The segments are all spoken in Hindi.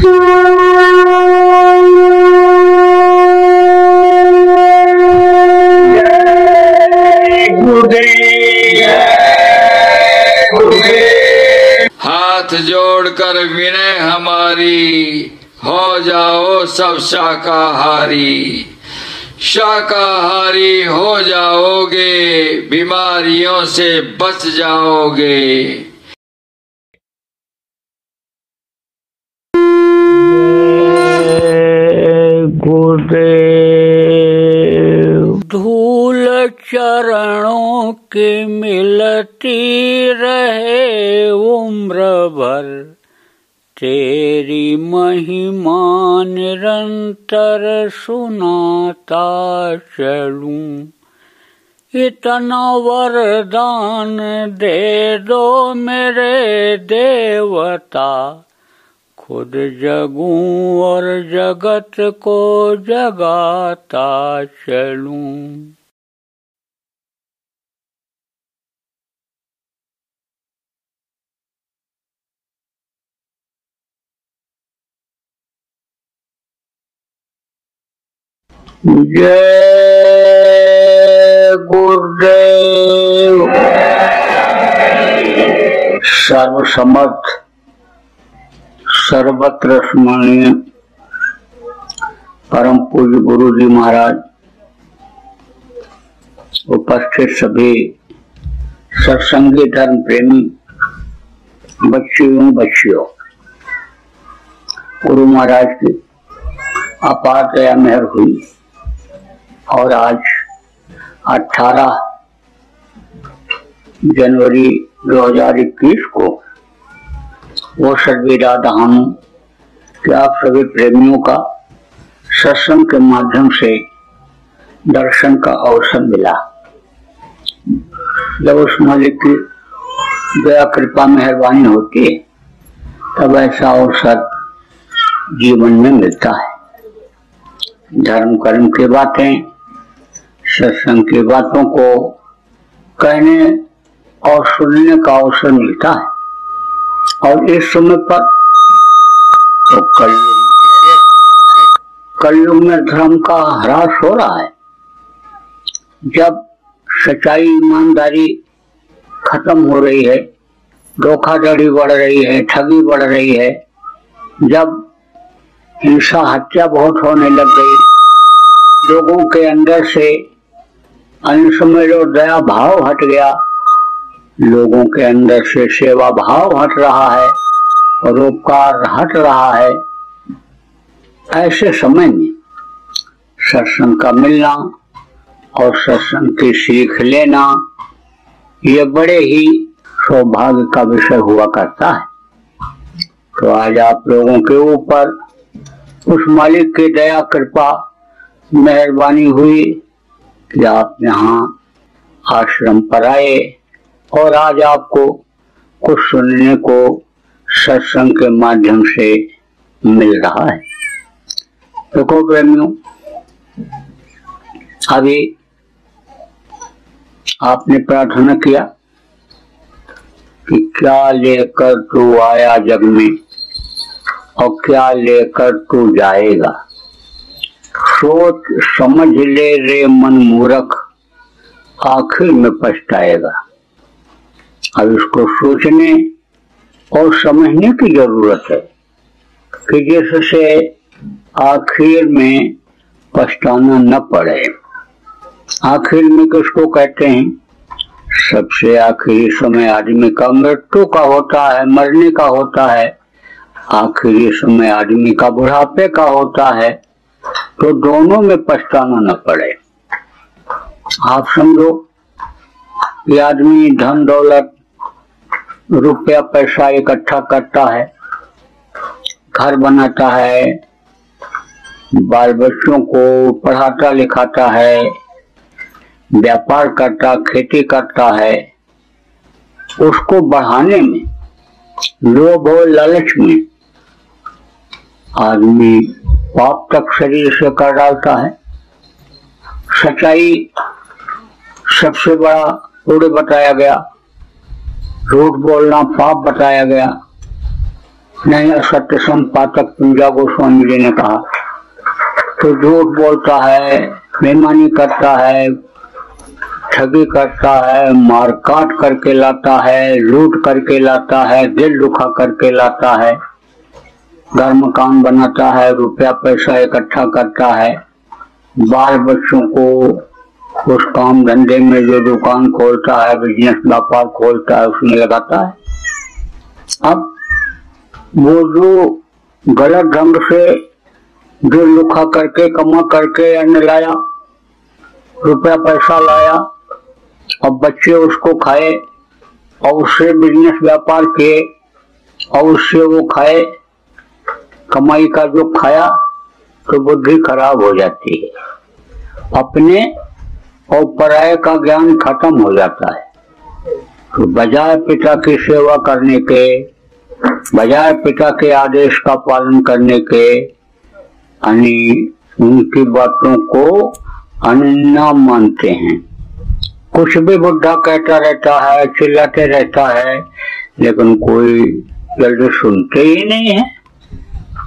हाथ जोड़कर विनय हमारी, हो जाओ सब शाकाहारी। शाकाहारी हो जाओगे, बीमारियों से बच जाओगे। चरणों की मिलती रहे उम्र भर तेरी महिमा निरंतर सुनाता चलूँ। इतना वरदान दे दो मेरे देवता। खुद जगूं और जगत को जगाता चलूँ। जय गुरुदेव। सर्वसमर्थ सर्वत्र स्मरणीय परम पूज्य गुरु जी महाराज, उपस्थित सभी सत्संगी धर्म प्रेमी, बच्चियों बच्चियों, गुरु महाराज की अपार दया मेहर हुई। और आज 18 जनवरी 2021 को वो सर्वेरा दहानु कि आप सभी प्रेमियों का सत्संग के माध्यम से दर्शन का अवसर मिला। जब उस मालिक की दया कृपा मेहरबानी होती है, तब ऐसा अवसर जीवन में मिलता है। धर्म कर्म की बातें सत्संग की बातों को कहने और सुनने का अवसर मिलता है। और इस समय पर तो कलयुग कलयुग में धर्म का ह्रास हो रहा है। जब सच्चाई, ईमानदारी खत्म हो रही है, धोखाधड़ी बढ़ रही है, ठगी बढ़ रही है, जब हिंसा, हत्या बहुत होने लग गई, लोगों के अंदर से समय जो दया भाव हट गया, लोगों के अंदर से सेवा भाव हट रहा है और उपकार हट रहा है। ऐसे समय में सत्संग का मिलना और सत्संग की सीख लेना, ये बड़े ही सौभाग्य का विषय हुआ करता है। तो आज आप लोगों के ऊपर उस मालिक की दया, कृपा, मेहरबानी हुई। कि आप यहाँ आश्रम पर आए और आज आपको कुछ सुनने को सत्संग के माध्यम से मिल रहा है। देखो प्रेमियों, अभी आपने प्रार्थना किया कि क्या लेकर तू आया जग में और क्या लेकर तू जाएगा? सोच समझ ले रे मन मूरख, आखिर में पछताएगा। अब इसको सोचने और समझने की ज़रूरत है कि जिससे आखिर में पछताना न पड़े। आखिर में किसको कहते हैं? सबसे आखिरी समय आदमी का मृत्यु का होता है, मरने का होता है। आखिरी समय आदमी का बुढ़ापे का होता है। तो दोनों में पछताना न पड़े। आप समझो कि आदमी धन, दौलत, रुपया, पैसा इकट्ठा करता है, घर बनाता है बाल बच्चों को पढ़ाता, लिखाता है, व्यापार करता, खेती करता है, उसको बढ़ाने में, लोभ और लालच में आदमी पाप तक शरीर से कर डालता है। सच्चाई सबसे बड़ा पुण्य बताया गया। झूठ बोलना पाप बताया गया। नहीं, असत्य संपातक पूजा गोस्वामी जी ने कहा। तो झूठ बोलता है बेमानी करता है, ठगी करता है मार काट करके लाता है, लूट करके लाता है, दिल दुखा करके लाता है। घर मकान बनाता है, रुपया पैसा इकट्ठा करता है। बाल बच्चों को उस काम धंधे में जो दुकान खोलता है बिज़नेस व्यापार खोलता है, उसमें लगाता है। अब वो जो गलत ढंग से जो लुखा करके, कमा करके अन्न लाया, रुपया पैसा लाया, अब बच्चे उसको खाए, और उससे बिज़नेस व्यापार किए, और उससे वो खाए कमाई का जो खाया तो बुद्धि खराब हो जाती है। अपने और पराये का ज्ञान खत्म हो जाता है। तो बजाय पिता की सेवा करने के, बजाय पिता के आदेश का पालन करने के उनकी बातों को अन्ना मानते हैं। कुछ भी बुढ़ा कहता रहता है, चिल्लाते रहता है, लेकिन कोई जल्दी सुनते ही नहीं है।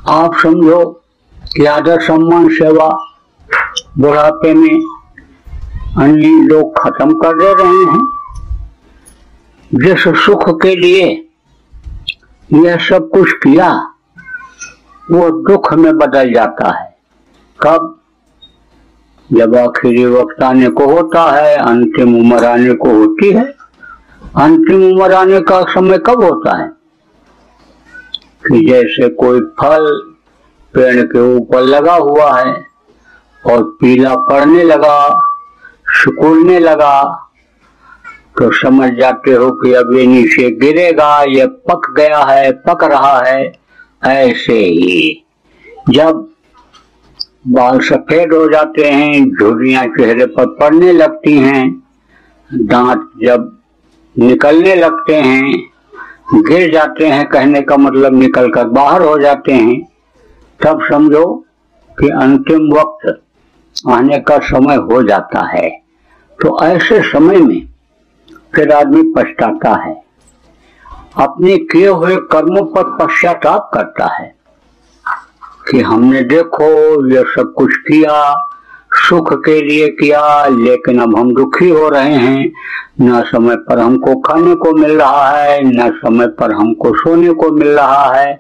आप समझो कि आदर सम्मान, सेवा, बुढ़ापे में अन्य लोग खत्म कर दे रहे हैं। जिस सुख के लिए यह सब कुछ किया, वो दुख में बदल जाता है। कब? जब आखिरी वक्त आने को होता है, अंतिम उम्र आने को होती है। अंतिम उम्र आने का समय कब होता है? जैसे कोई फल पेड़ के ऊपर लगा हुआ है और पीला पड़ने लगा सुकूलने लगा तो समझ जाते हो कि अब ये नीचे गिरेगा, ये पक गया है, पक रहा है, ऐसे ही। जब बाल सफ़ेद हो जाते हैं, झुर्रियाँ चेहरे पर पड़ने लगती हैं, दांत जब निकलने लगते हैं गिर जाते हैं, कहने का मतलब निकल कर बाहर हो जाते हैं। तब समझो कि अंतिम वक्त आने का समय हो जाता है। तो ऐसे समय में फिर आदमी पछताता है। अपने किए हुए कर्मों पर पश्चाताप करता है कि हमने देखो, ये सब कुछ किया सुख के लिए किया, लेकिन अब हम दुखी हो रहे हैं। न समय पर हमको खाने को मिल रहा है, न समय पर हमको सोने को मिल रहा है।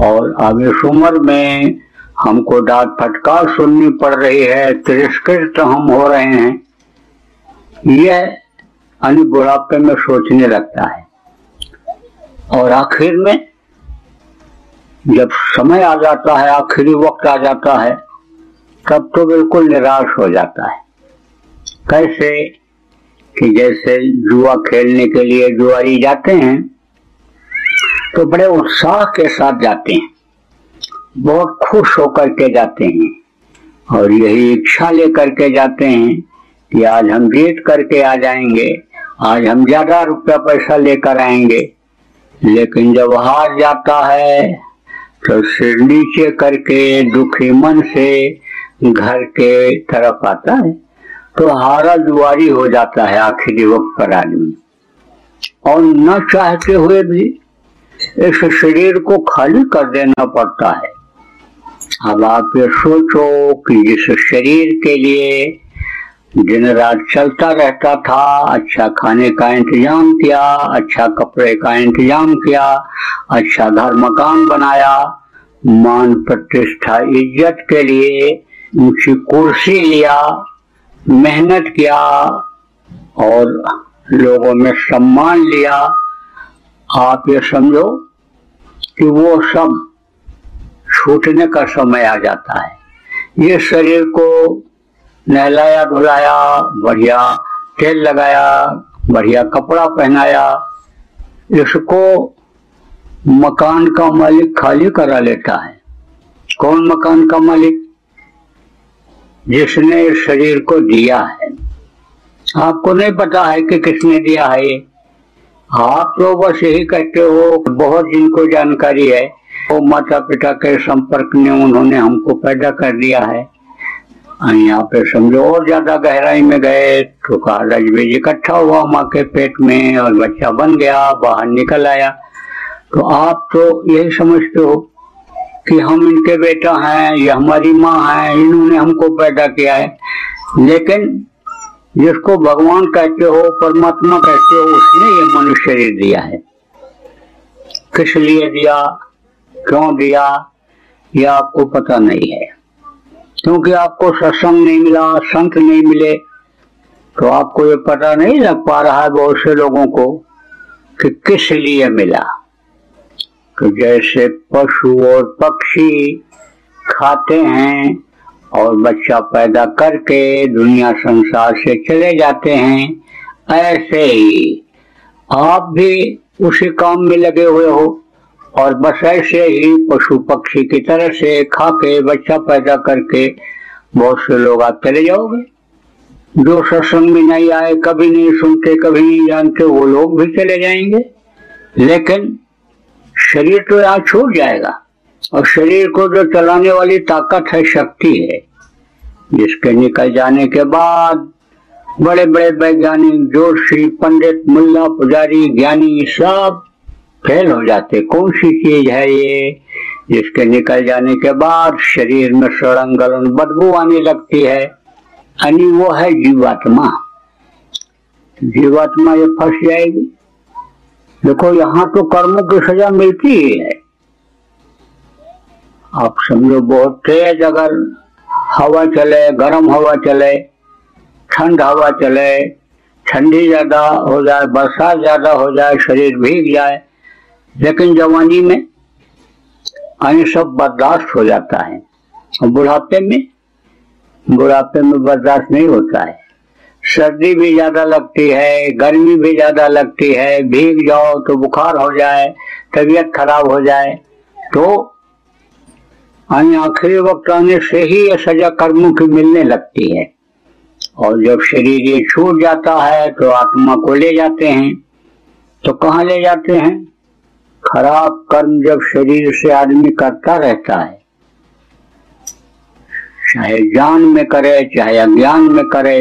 और अब इस उम्र में हमको डांट फटकार सुननी पड़ रही है, तिरस्कृत हम हो रहे हैं। यह अन्य बुढ़ापे में सोचने लगता है। और आखिर में जब समय आ जाता है, आखिरी वक्त आ जाता है तब तो बिल्कुल निराश हो जाता है। कैसे? कि जैसे जुआ खेलने के लिए जुआरी जाते हैं तो बड़े उत्साह के साथ जाते हैं, बहुत खुश होकर के जाते हैं, और यही इच्छा लेकर के जाते हैं कि आज हम जीत करके आ जाएँगे, आज हम ज़्यादा रुपया पैसा लेकर आएँगे। लेकिन जब हार जाता है तो सिर नीचे करके दुखी मन से घर के तरफ़ आता है तो हारा दुआरी हो जाता है आखिरी वक्त पर आदमी। और न चाहते हुए भी इस शरीर को खाली कर देना पड़ता है। अब आप ये सोचो कि इस शरीर के लिए दिन रात चलता रहता था अच्छा खाने का इंतज़ाम किया अच्छा कपड़े का इंतज़ाम किया अच्छा घर मकान बनाया। मान प्रतिष्ठा इज़्ज़त के लिए कुर्सी लिया, मेहनत किया और लोगों में सम्मान लिया। आप ये समझो कि वो सब छूटने का समय आ जाता है। ये शरीर को नहलाया धुलाया, बढ़िया तेल लगाया, बढ़िया कपड़ा पहनाया, इसको मकान का मालिक खाली करा लेता है। कौन मकान का मालिक? जिसने शरीर को दिया है। आपको नहीं पता है कि किसने दिया है। ये आप तो बस यही कहते हो बहुत जिनको जानकारी है, वो माता पिता के संपर्क में उन्होंने हमको पैदा कर दिया है। यहाँ पे समझो, और ज़्यादा गहराई में गए तो कहा रजबीज इकट्ठा हुआ माँ के पेट में और बच्चा बन गया, बाहर निकल आया। तो आप तो यही समझते हो कि हम इनके बेटा हैं, ये हमारी माँ है, इन्होंने हमको पैदा किया है। लेकिन जिसको भगवान कहते हो, परमात्मा कहते हो, उसने ये मनुष्य शरीर दिया है। किस लिए दिया, क्यों दिया, ये आपको पता नहीं है। क्योंकि आपको सत्संग नहीं मिला, संत नहीं मिले तो आपको ये पता नहीं लग पा रहा है बहुत से लोगों को कि किस लिए मिला। जैसे पशु और पक्षी खाते हैं और बच्चा पैदा करके दुनिया संसार से चले जाते हैं, ऐसे ही आप भी उसी काम में लगे हुए हो। और बस ऐसे ही पशु पक्षी की तरह से खा के बच्चा पैदा करके बहुत से लोग आप चले जाओगे। जो सत्संग में नहीं आए, कभी नहीं सुनते, कभी नहीं जानते, वो लोग भी चले जाएँगे। लेकिन शरीर तो यहाँ छूट जाएगा। और शरीर को जो चलाने वाली ताकत है, शक्ति है, जिसके निकल जाने के बाद बड़े बड़े वैज्ञानिक, जोशी, पंडित, मुल्ला, पुजारी, ज्ञानी सब फेल हो जाते। कौन सी चीज़ है ये, जिसके निकल जाने के बाद शरीर में सड़न गलन बदबू आने लगती है? यानी वो है जीवात्मा। जीवात्मा ये फंस जाएगी। देखो, यहाँ तो कर्मों की सजा मिलती ही है। आप समझो, बहुत तेज अगर हवा चले, गर्म हवा चले, ठंड हवा चले, ठंडी ज़्यादा हो जाए, बरसात ज़्यादा हो जाए, शरीर भीग जाए, लेकिन जवानी में अन्य सब बर्दाश्त हो जाता है। बुढ़ापे में बुढ़ापे में बर्दाश्त नहीं होता है। सर्दी भी ज़्यादा लगती है, गर्मी भी ज़्यादा लगती है, भीग जाओ तो बुखार हो जाए, तबीयत खराब हो जाए तो आखिरी वक्त आने से ही ये सजा कर्मों की मिलने लगती है। और जब शरीर ये छूट जाता है तो आत्मा को ले जाते हैं। तो कहाँ ले जाते हैं? खराब कर्म जब शरीर से आदमी करता रहता है, चाहे ज्ञान में करे, चाहे अज्ञान में करे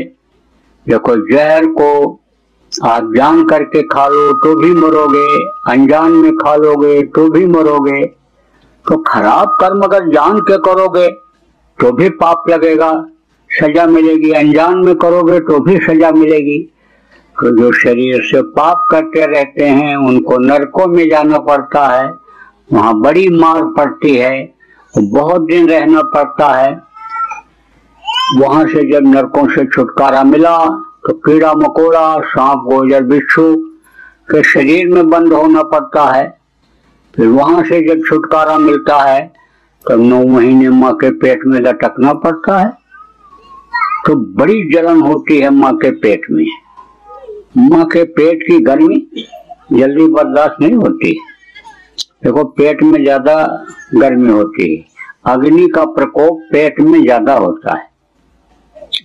देखो, जहर को आप जान करके खा लो तो भी मरोगे। अनजान में खा लोगे तो भी मरोगे। तो खराब कर्म अगर जान के करोगे तो भी पाप लगेगा। सजा मिलेगी। अनजान में करोगे तो भी सजा मिलेगी। तो जो शरीर से पाप करते रहते हैं, उनको नरकों में जाना पड़ता है। वहाँ बड़ी मार पड़ती है। बहुत दिन रहना पड़ता है। वहाँ से जब नरकों से छुटकारा मिला तो कीड़ा मकोड़ा, सांप, गोजर, बिच्छू के शरीर में बंद होना पड़ता है। फिर वहाँ से जब छुटकारा मिलता है तब नौ महीने माँ के पेट में लटकना पड़ता है। तो बड़ी जलन होती है माँ के पेट में। माँ के पेट की गर्मी जल्दी बर्दाश्त नहीं होती। देखो, पेट में ज़्यादा गर्मी होती है। अग्नि का प्रकोप पेट में ज़्यादा होता है।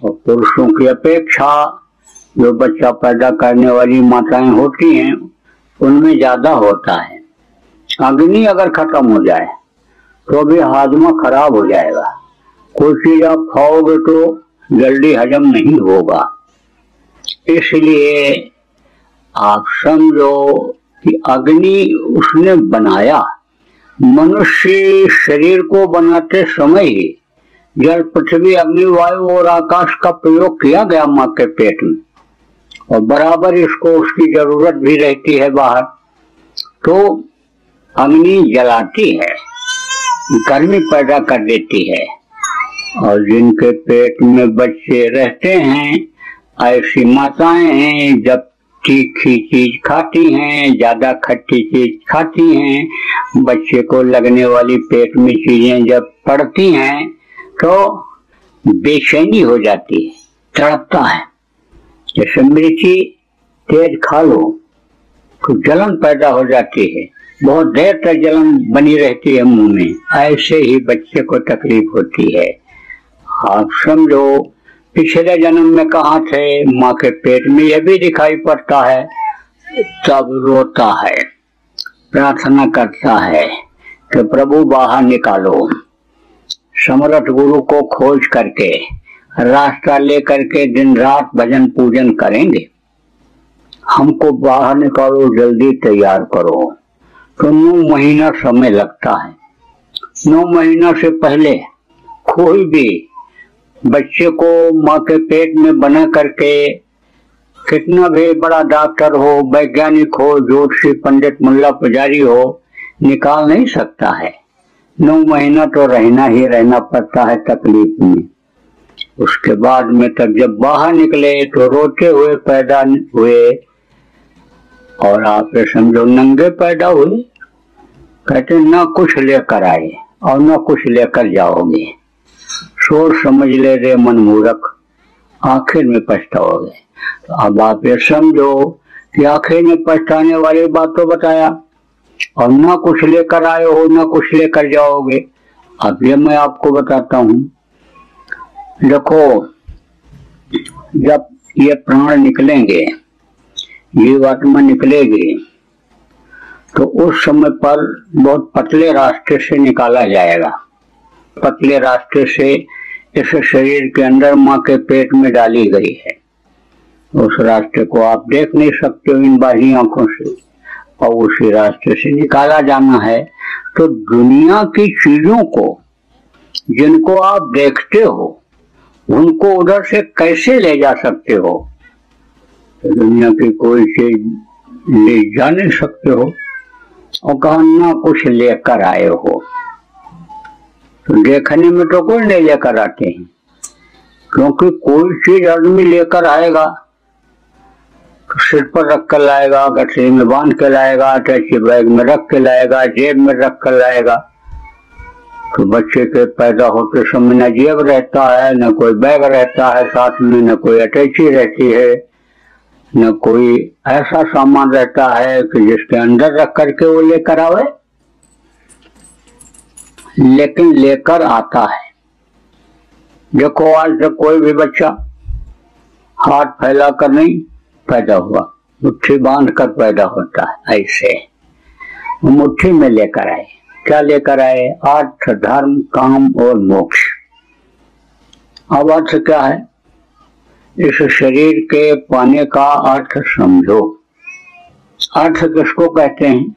और पुरुषों की अपेक्षा जो बच्चा पैदा करने वाली माताएँ होती हैं, उनमें ज़्यादा होता है। अग्नि अगर खत्म हो जाए तो भी हाजमा खराब हो जाएगा। कोई चीज़ आप खाओगे तो जल्दी हजम नहीं होगा। इसलिए आप समझो कि अग्नि उसने बनाया। मनुष्य शरीर को बनाते समय ही जल पृथ्वी अग्नि वायु और आकाश का प्रयोग किया गया माँ के पेट में, और बराबर इसको उसकी ज़रूरत भी रहती है बाहर तो अग्नि जलाती है, गर्मी पैदा कर देती है। और जिनके पेट में बच्चे रहते हैं, ऐसी माताएँ हैं, जब तीखी चीज़ खाती हैं, ज़्यादा खट्टी चीज़ खाती हैं, बच्चे को लगने वाली पेट में चीज़ें जब पड़ती हैं तो बेचैनी हो जाती है, तड़पता है। जैसे मिर्ची तेज खा लो तो जलन पैदा हो जाती है। बहुत देर तक जलन बनी रहती है मुँह में। ऐसे ही बच्चे को तकलीफ़ होती है। आप समझो, पिछले जन्म में कहा थे? माँ के पेट में यह भी दिखाई पड़ता है। तब रोता है, प्रार्थना करता है कि प्रभु बाहर निकालो। समरथ गुरु को खोज करके, रास्ता लेकर के दिन रात भजन पूजन करेंगे। हमको बाहर निकालो, जल्दी तैयार करो। तो नौ महीना समय लगता है। नौ महीना से पहले कोई भी बच्चे को माँ के पेट में बना करके, कितना भी बड़ा डॉक्टर हो, वैज्ञानिक हो ज्योतिषी पंडित, मुल्ला पुजारी हो, निकाल नहीं सकता है। नौ महीना तो रहना ही रहना पड़ता है तकलीफ़ में। उसके बाद में तब जब बाहर निकले तो रोते हुए पैदा हुए और आप समझो नंगे पैदा हुए। कहते, न कुछ लेकर आए और न कुछ लेकर जाओगे। सोच समझ ले रहे मन मूर्ख, आखिर में पछताओगे। तो अब आप ये समझो कि आखिर में पछताने वाली बात तो बताया। और ना कुछ लेकर आए हो, ना कुछ लेकर जाओगे। अब ये मैं आपको बताता हूँ। देखो, जब ये प्राण निकलेंगे जीवात्मा निकलेगी तो उस समय पर बहुत पतले रास्ते से निकाला जाएगा। पतले रास्ते से इस शरीर के अंदर माँ के पेट में डाली गई है। उस रास्ते को आप देख नहीं सकते हो इन बाहरी आँखों से। और उसी रास्ते से निकाला जाना है तो दुनिया की चीज़ों को, जिनको आप देखते हो, उनको उधर से कैसे ले जा सकते हो? तो दुनिया की कोई चीज़ ले जा नहीं सकते हो, और कहा ना कुछ लेकर आए हो। तो देखने में तो कोई नहीं लेकर आते हैं, क्योंकि कोई चीज़ आदमी लेकर आएगा सिर पर रख कर लाएगा, गठरी में बाँध के लाएगा अटैची बैग में रख के लाएगा, जेब में रख कर लाएगा। तो बच्चे के पैदा होते समय न जेब रहता है, न कोई बैग रहता है साथ में, न कोई अटैची रहती है, न कोई ऐसा सामान रहता है कि जिसके अंदर रख करके वो लेकर आवे। लेकिन लेकर आता है। देखो आज तक कोई भी बच्चा हाथ फैला कर नहीं पैदा हुआ। मुट्ठी बाँध कर पैदा होता है, ऐसे। मुट्ठी में लेकर आए। क्या लेकर आए? अर्थ, धर्म, काम और मोक्ष। अब अर्थ क्या है? इस शरीर के पाने का अर्थ समझो। अर्थ किसको कहते हैं?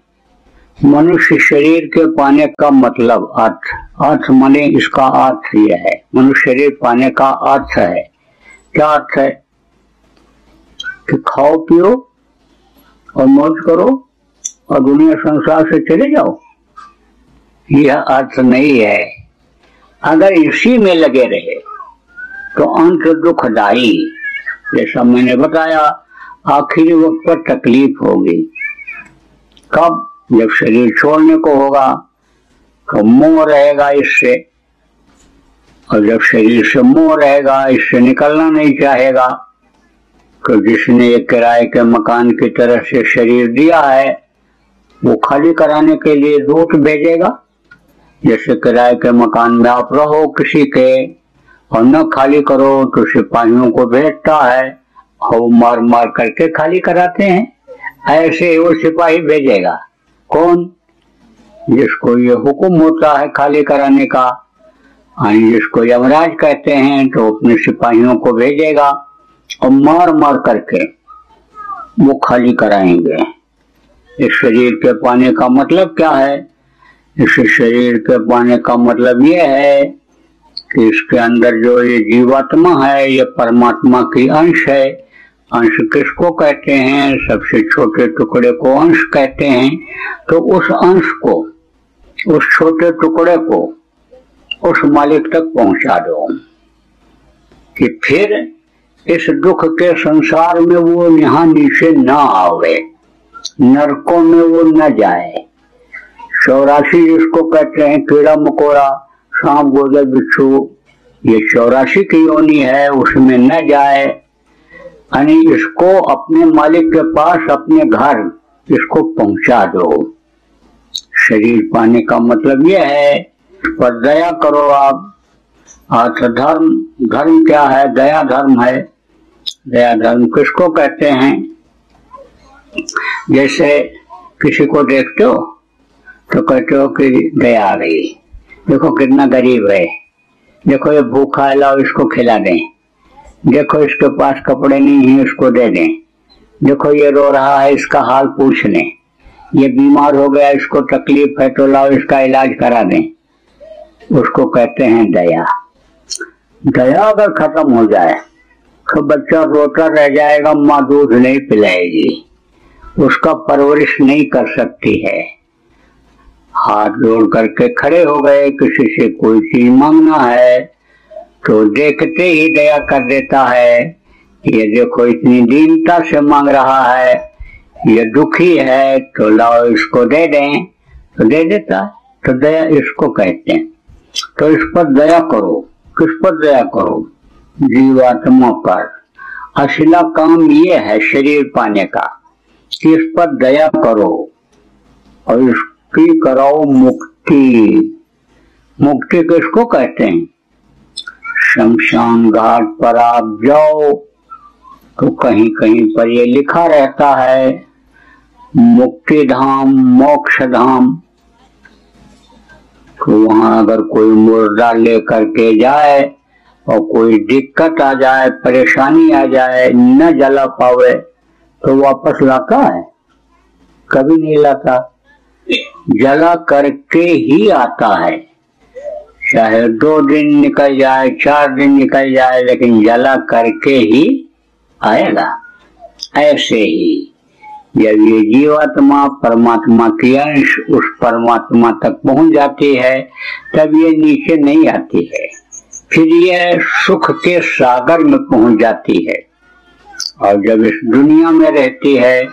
मनुष्य शरीर के पाने का मतलब अर्थ। अर्थ माने इसका अर्थ यह है। मनुष्य शरीर पाने का अर्थ है। क्या अर्थ है? कि खाओ, पियो और मौज करो और दुनिया संसार से चले जाओ। यह अर्थ नहीं है। अगर इसी में लगे रहे तो अंत दुखदाई जैसा मैंने बताया, आखिरी वक्त पर तकलीफ़ होगी। कब? जब शरीर छोड़ने को होगा तो मोह रहेगा इससे। और जब शरीर से मोह रहेगा, इससे निकलना नहीं चाहेगा तो जिसने एक किराए के मकान की तरह से शरीर दिया है, वो खाली कराने के लिए दूत भेजेगा? जैसे किराए के मकान में आप रहो किसी के, और न खाली करो तो सिपाहियों को भेजता है, और मार मार करके खाली कराते हैं। ऐसे वो सिपाही भेजेगा। कौन? जिसको ये हुक्म होता है खाली कराने का। जिसको यमराज कहते हैं तो अपने सिपाहियों को भेजेगा। और मार मार करके वो खाली कराएँगे। इस शरीर के पाने का मतलब क्या है? इस शरीर के पाने का मतलब ये है कि इसके अंदर जो ये जीवात्मा है, ये परमात्मा की अंश है। अंश किसको कहते हैं? सबसे छोटे टुकड़े को अंश कहते हैं। तो उस अंश को, उस छोटे टुकड़े को उस मालिक तक पहुँचा दो कि फिर इस दुख के संसार में वो यहाँ नीचे न आवे, नरकों में वो न जाए। चौरासी जिसको कहते हैं कीड़ा मकोड़ा सांप गोदर बिच्छू, ये चौरासी की योनी है, उसमें न जाए। यानी इसको अपने मालिक के पास, अपने घर, इसको पहुँचा दो। शरीर पाने का मतलब यह है, पर दया करो आप। अर्थ धर्म धर्म क्या है? दया धर्म है। दया धर्म किसको कहते हैं? जैसे किसी को देखते हो तो कहते हो कि दया आ गई देखो कितना गरीब है। देखो ये भूखा है, लाओ इसको खिला दें। देखो इसके पास कपड़े नहीं है, इसको दे दें। देखो ये रो रहा है, इसका हाल पूछ लें। ये बीमार हो गया, इसको तकलीफ़ है तो लाओ इसका इलाज करा दें। उसको कहते हैं दया। दया अगर खत्म हो जाए बच्चा रोता रह जाएगा, माँ दूध नहीं पिलाएगी। उसका परवरिश नहीं कर सकती है। हाथ जोड़ करके खड़े हो गए, किसी से कोई चीज़ मांगना है तो देखते ही दया कर देता है ये देखो, इतनी दीनता से मांग रहा है, ये दुखी है तो लाओ इसको दे दें। तो दे देता तो दया इसको कहते हैं। तो इस पर दया करो, किस पर दया करो? जीवात्मा पर असला काम ये है शरीर पाने का कि इस पर दया करो और इसकी कराओ मुक्ति। मुक्ति किसको कहते हैं? शमशान घाट पर आप जाओ तो कहीं कहीं पर ये लिखा रहता है मुक्ति धाम मोक्ष धाम तो वहाँ अगर कोई मुर्दा लेकर के जाए और कोई दिक्कत आ जाए, परेशानी आ जाए, न जला पावे तो वापस लाता है। कभी नहीं लाता। जला करके ही आता है। चाहे दो दिन निकल जाए, चार दिन निकल जाए, लेकिन जला करके ही आएगा। ऐसे ही। जब ये जीवात्मा परमात्मा की अंश उस परमात्मा तक पहुँच जाती है, तब ये नीचे नहीं आती है। फिर ये सुख के सागर में पहुँच जाती है। और जब इस दुनिया में रहती है,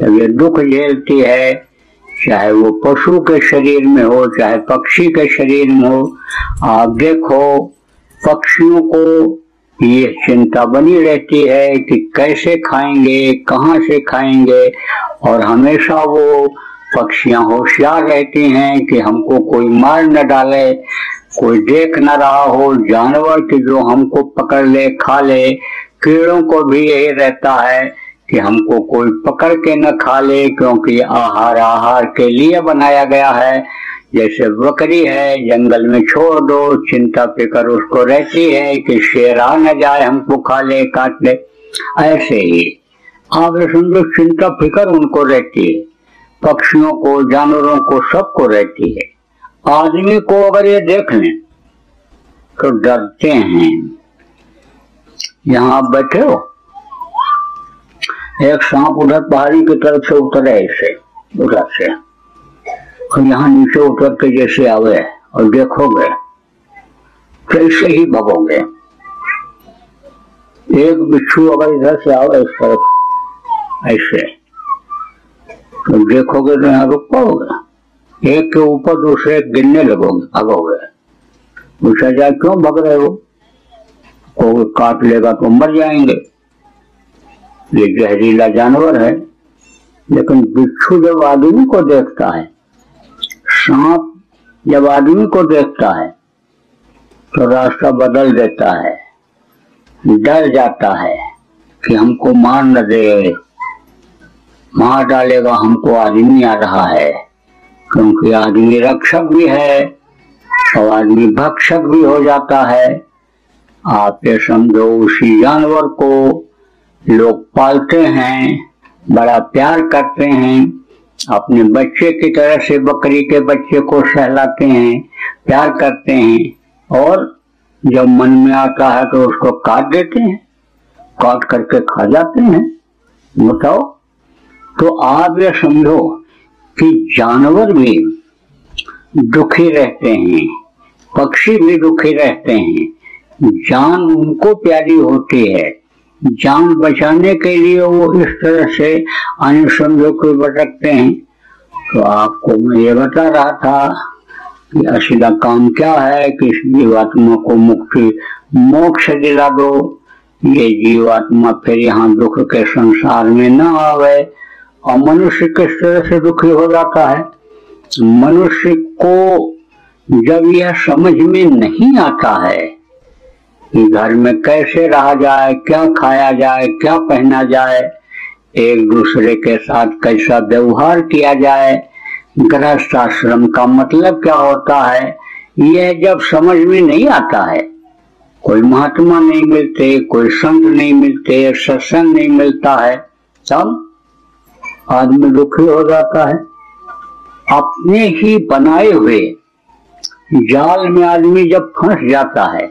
तब ये दुख झेलती है, चाहे वो पशु के शरीर में हो, चाहे पक्षी के शरीर में हो, आप देखो, पक्षियों को ये चिंता बनी रहती है कि कैसे खाएँगे, कहाँ से खाएँगे, और हमेशा वो पक्षियाँ होशियार रहती हैं कि हमको कोई मार न डाले। कोई देख न रहा हो, जानवर की जो हमको पकड़ ले, खा ले, कीड़ों को भी यही रहता है कि हमको कोई पकड़ के न खा ले, क्योंकि आहार आहार के लिए बनाया गया है। जैसे बकरी है, जंगल में छोड़ दो, चिंता फिकर उसको रहती है कि शेर आ न जाए, हमको खा ले, काट ले। ऐसे ही आप समझो चिंता फिकर उनको रहती है। पक्षियों को, जानवरों को सबको रहती है। आदमी को अगर ये देख लें तो डरते हैं। यहाँ आप बैठे हो। एक सांप उधर पहाड़ी की तरफ़ से उतरे ऐसे, उधर से। और यहाँ नीचे उतर के जैसे आवे और देखोगे, कैसे ही भगोगे। एक बिच्छू अगर इधर से आवे इस तरफ़, ऐसे। तो देखोगे तो यहाँ रुक पाओगे। एक के ऊपर दूसरे गिनने लगोगे भगोगे पूछा जाए क्यों भग रहे हो? कोई काट लेगा तो मर जाएँगे। ये जहरीला जानवर है, लेकिन बिच्छू जब आदमी को देखता है, सांप जब आदमी को देखता है तो रास्ता बदल देता है, डर जाता है कि हमको मार न दे। मार डालेगा हमको आदमी आ रहा है। क्योंकि आदमी रक्षक भी है, और आदमी भक्षक भी हो जाता है। आप ये समझो, उसी जानवर को लोग पालते हैं, बड़ा प्यार करते हैं, अपने बच्चे की तरह से बकरी के बच्चे को सहलाते हैं, प्यार करते हैं, और जब मन में आता है तो उसको काट देते हैं, काट करके खा जाते हैं। बताओ तो आप ये समझो कि जानवर भी दुखी रहते हैं, पक्षी भी दुखी रहते हैं। जान उनको प्यारी होती है। जान बचाने के लिए वो इस तरह से अनुसंधो को भटकते हैं। तो आपको मैं ये बता रहा था कि असला काम क्या है कि जीवात्मा को मुक्ति, मोक्ष दिला दो। ये जीवात्मा फिर यहाँ दुख के संसार में न आवे। और मनुष्य किस तरह से दुखी हो जाता है? मनुष्य को जब यह समझ में नहीं आता है कि घर में कैसे रहा जाए, क्या खाया जाए, क्या पहना जाए, एक दूसरे के साथ कैसा व्यवहार किया जाए, गृहस्थ आश्रम का मतलब क्या होता है, यह जब समझ में नहीं आता है, कोई महात्मा नहीं मिलते, कोई संत नहीं मिलते, सत्संग नहीं मिलता है, तब आदमी दुखी हो जाता है। अपने ही बनाए हुए जाल में आदमी जब फंस जाता है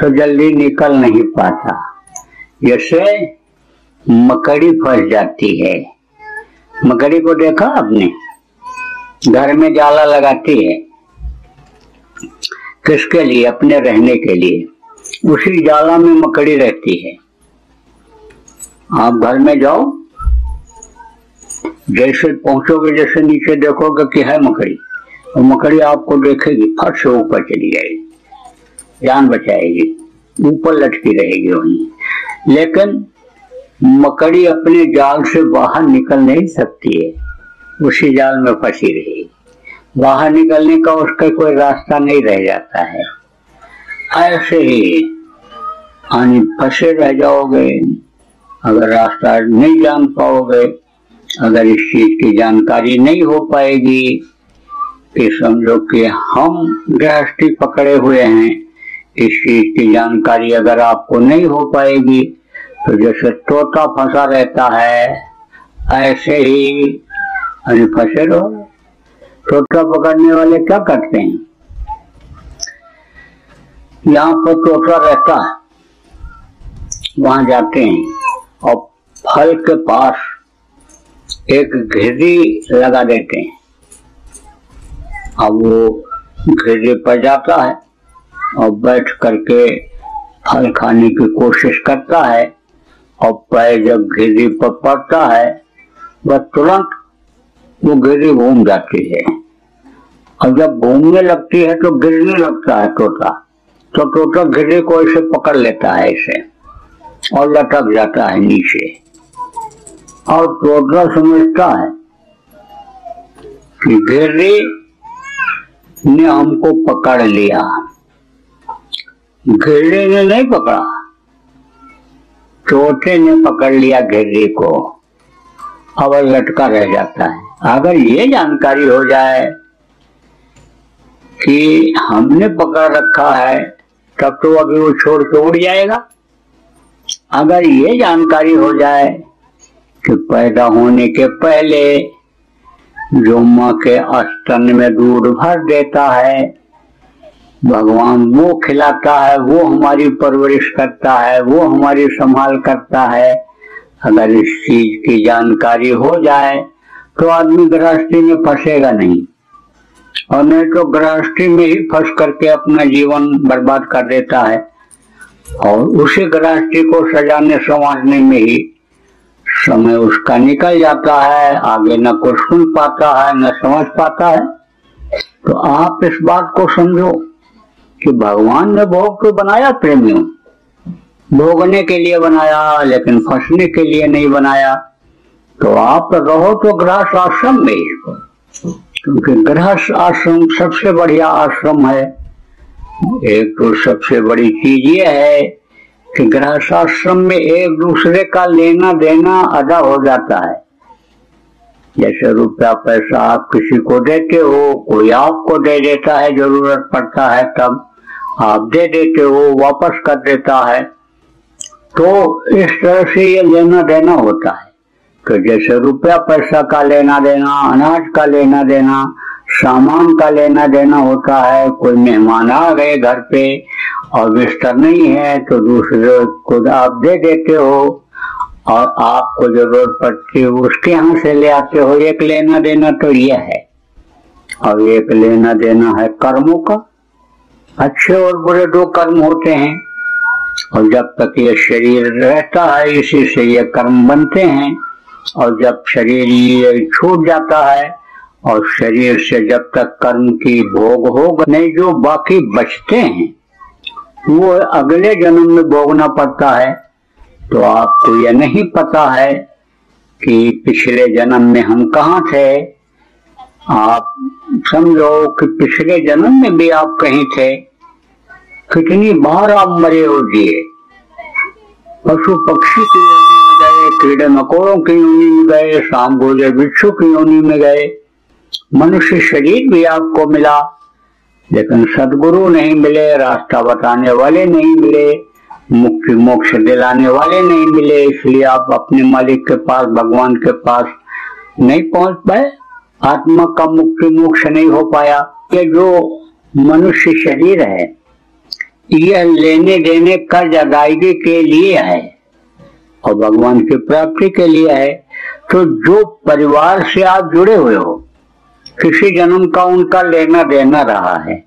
तो जल्दी निकल नहीं पाता। जैसे मकड़ी फंस जाती है। मकड़ी को देखा आपने? घर में जाला लगाती है। किसके लिए? अपने रहने के लिए। उसी जाला में मकड़ी रहती है। आप घर में जाओ। जैसे पहुंचोगे, जैसे नीचे देखोगे कि है मकड़ी और मकड़ी आपको देखेगी फट से ऊपर चली जाएगी, जान बचाएगी, ऊपर लटकी रहेगी वहीं। लेकिन मकड़ी अपने जाल से बाहर निकल नहीं सकती है, उसी जाल में फंसी रहेगी। बाहर निकलने का उसका कोई रास्ता नहीं रह जाता है। ऐसे ही आनी फंसे रह जाओगे, अगर रास्ता नहीं जान पाओगे अगर इस चीज़ की जानकारी नहीं हो पाएगी कि समझो कि हम गृहस्थी पकड़े हुए हैं। इस चीज़ की जानकारी अगर आपको नहीं हो पाएगी तो जैसे तोता फंसा रहता है, ऐसे ही अरे फंसे रहो। तोता पकड़ने वाले क्या करते हैं? यहाँ पर तोता रहता है, वहाँ जाते हैं और फल के पास एक घिरी लगा देते हैं। अब वो घिरी पर जाता है और बैठ करके फल खाने की कोशिश करता है और पैर जब घिरी पर पड़ता है, वह तुरंत वो गिरी घूम जाती है। और जब घूमने लगती है तो गिरने लगता है तोता। तो तोता गिरी को ऐसे पकड़ लेता है इसे और लटक जाता है नीचे। और तोता समझता है कि गिरी ने हमको पकड़ लिया। गिरने ने नहीं पकड़ा चोटे ने पकड़ लिया गिर्री को। अब लटका रह जाता है। अगर ये जानकारी हो जाए कि हमने पकड़ रखा है, तब तो अभी वो छोड़ के उड़ जाएगा। अगर ये जानकारी हो जाए कि पैदा होने के पहले जो माँ के अस्तन में दूध भर देता है, भगवान वो खिलाता है, वो हमारी परवरिश करता है, वो हमारी संभाल करता है। अगर इस चीज़ की जानकारी हो जाए तो आदमी गृहस्थी में फंसेगा नहीं। और नहीं तो गृहस्थी में ही फंस करके अपना जीवन बर्बाद कर देता है। और उसी गृहस्थी को सजाने, संवारने में ही समय उसका निकल जाता है, आगे न कुछ सुन पाता है, न समझ पाता है। तो आप इस बात को समझो कि भगवान ने भोग तो बनाया प्रेमियों। भोगने के लिए बनाया, लेकिन फंसने के लिए नहीं बनाया। तो आप रहो तो ग्रह आश्रम में क्योंकि गृहस्थ आश्रम सबसे बढ़िया आश्रम है। एक तो सबसे बड़ी चीज़ ये है कि गृहस्थ आश्रम में एक दूसरे का लेना देना अदा हो जाता है। जैसे रुपया पैसा आप किसी को देते हो, कोई आपको दे देता है, ज़रूरत पड़ता है तब आप दे देते हो, वापस कर देता है। तो इस तरह से ये लेना देना होता है। तो जैसे रुपया पैसा का लेना देना, अनाज का लेना देना सामान का लेना देना होता है, कोई मेहमान आ गए घर पे और बिस्तर नहीं है तो दूसरे को आप दे देते हो और आपको ज़रूरत पड़ती है, उसके यहाँ से ले आते हो, एक लेना देना तो यह है। और एक लेना देना है कर्मों का। अच्छे और बुरे दो कर्म होते हैं। और जब तक ये शरीर रहता है, इसी से ये कर्म बनते हैं। और जब शरीर ये छूट जाता है और शरीर से जब तक कर्म की भोग हो नहीं, जो बाकी बचते हैं, वो अगले जन्म में भोगना पड़ता है। तो आपको यह नहीं पता है कि पिछले जन्म में हम कहा थे। आप समझो कि पिछले जन्म में भी आप कहीं थे। कितनी बार आप मरे हो जिए। पशु पक्षी की योनि में गए, कीड़े मकोड़ों की योनि में गए, शाम गोले बिच्छू की योनि में गए। मनुष्य शरीर भी आपको मिला, लेकिन सदगुरु नहीं मिले, रास्ता बताने वाले नहीं मिले, मुक्ति मोक्ष दिलाने वाले नहीं मिले, इसलिए आप अपने मालिक के पास, भगवान के पास नहीं पहुँच पाए, आत्मा का मुक्ति मोक्ष नहीं हो पाया। ये जो मनुष्य शरीर है, यह लेने देने कर्ज अदायगी के लिए है, और भगवान की प्राप्ति के लिए है। तो जो परिवार से आप जुड़े हुए हो किसी जन्म का उनका लेना देना रहा है।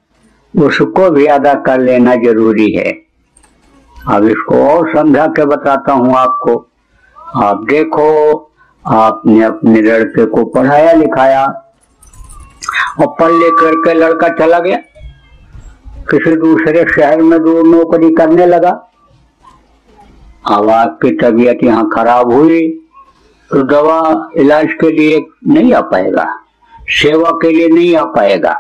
उसको भी अदा कर लेना ज़रूरी है। अब इसको और समझा के बताता हूँ आपको। आप देखो, आपने अपने लड़के को पढ़ाया लिखाया, और पढ़ लेकर के लड़का चला गया। किसी दूसरे शहर में दूर नौकरी करने लगा। अब आपकी तबीयत यहाँ खराब हुई तो दवा इलाज के लिए नहीं आ पाएगा। सेवा के लिए नहीं आ पाएगा।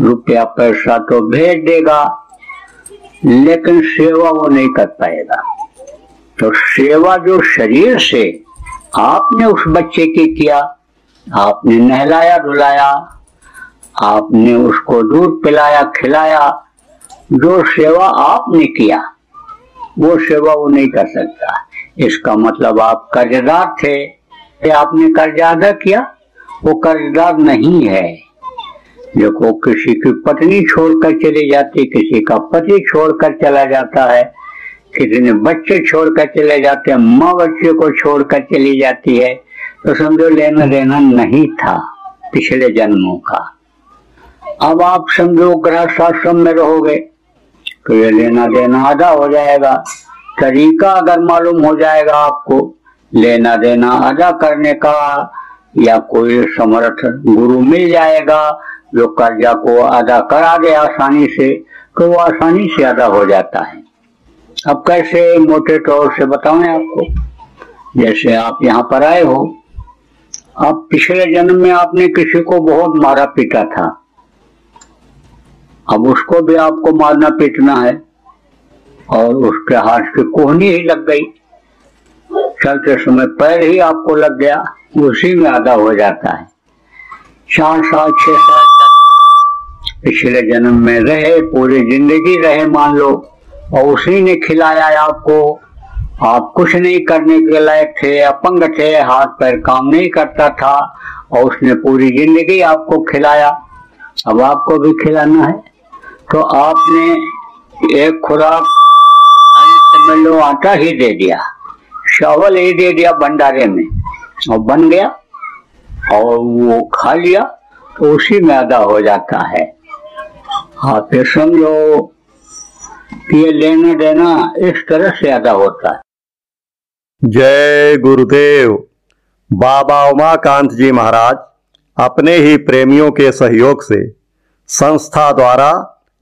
रुपया पैसा तो भेज देगा, लेकिन सेवा वो नहीं कर पाएगा। तो सेवा जो शरीर से आपने उस बच्चे की किया, आपने नहलाया धुलाया, आपने उसको दूध पिलाया, खिलाया, जो सेवा आपने किया, वो सेवा वो नहीं कर सकता। इसका मतलब आप कर्जदार थे, आपने कर्ज अदा किया। वो कर्जदार नहीं है। देखो, किसी की पत्नी छोड़कर चली जाती, किसी का पति छोड़कर चला जाता है। किसी ने बच्चे छोड़कर चले जाते हैं, माँ बच्चे को छोड़कर चली जाती है। तो समझो, लेना देना नहीं था पिछले जन्मों का। अब आप समझो गृह आश्रम में रहोगे तो ये लेना देना आधा हो जाएगा। तरीका अगर मालूम हो जाएगा आपको, लेना देना अदा करने का। या कोई समर्थ गुरु मिल जाएगा, जो कर्जा को अदा करा दे आसानी से तो वो आसानी से अदा हो जाता है। अब कैसे मोटे तौर से बताएँ आपको? जैसे आप यहाँ पर आए हो अब पिछले जन्म में आपने किसी को बहुत मारा पीटा था। अब उसको भी आपको मारना पीटना है, और उसके हाथ की कोहनी ही लग गई। चलते समय पैर ही आपको लग गया, उसी में आधा हो जाता है। चार साल, छह साल पिछले जन्म में रहे, पूरी ज़िंदगी रहे मान लो, और उसी ने खिलाया आपको। आप कुछ नहीं करने के लायक थे, अपंग थे, हाथ पैर काम नहीं करता था, और उसने पूरी ज़िंदगी आपको खिलाया। अब आपको भी खिलाना है। तो आपने एक खुराक समझ लो आटा ही दे दिया। चावल ही दे दिया भंडारे में। और बन गया, और वो खा लिया तो उसी में अदा हो जाता है। आप ये समझो, ये लेना देना इस तरह से अदा होता है। जय गुरुदेव। बाबा उमाकांत जी महाराज अपने ही प्रेमियों के सहयोग से संस्था द्वारा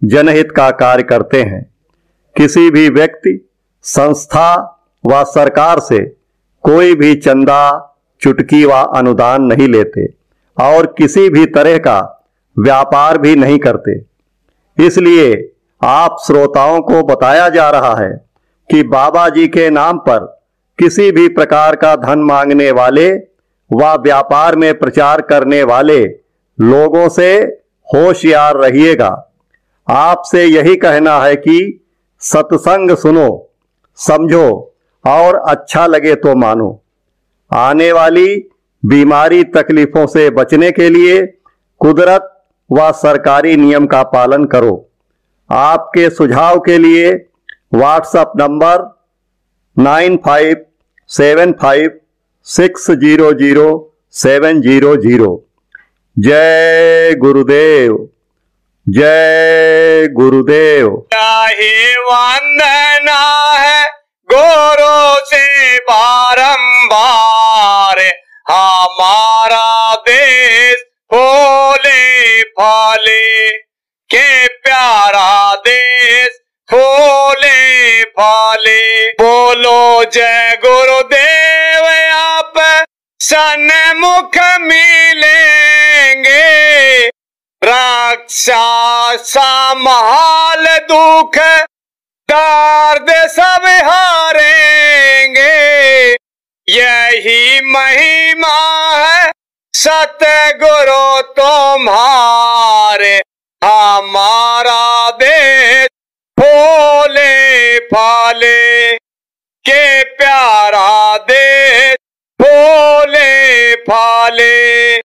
जनहित का कार्य करते हैं। किसी भी व्यक्ति, संस्था व सरकार से कोई भी चंदा, चुटकी व अनुदान नहीं लेते और किसी भी तरह का व्यापार भी नहीं करते। इसलिए आप श्रोताओं को बताया जा रहा है कि बाबा जी के नाम पर किसी भी प्रकार का धन मांगने वाले व व्यापार में प्रचार करने वाले लोगों से होशियार रहिएगा। आपसे यही कहना है कि सत्संग सुनो, समझो और अच्छा लगे तो मानो। आने वाली बीमारी तकलीफों से बचने के लिए कुदरत व सरकारी नियम का पालन करो। आपके सुझाव के लिए WhatsApp number nine five seven five six zero zero seven zero zero. जय गुरुदेव जय गुरुदेव। वंदना है। गोरो से बारंबार, हमारा देश फूले फले, के प्यारा देश फूले फले। बोलो जय गुरुदेव, आप सन्मुख मिलेंगे। रक्षा, संभाल, दुख दर्द सब हारेंगे। यही महिमा है, सतगुरु तुम्हारे। हमारा देश फूले फाले, के प्यारा दे फूले फाले।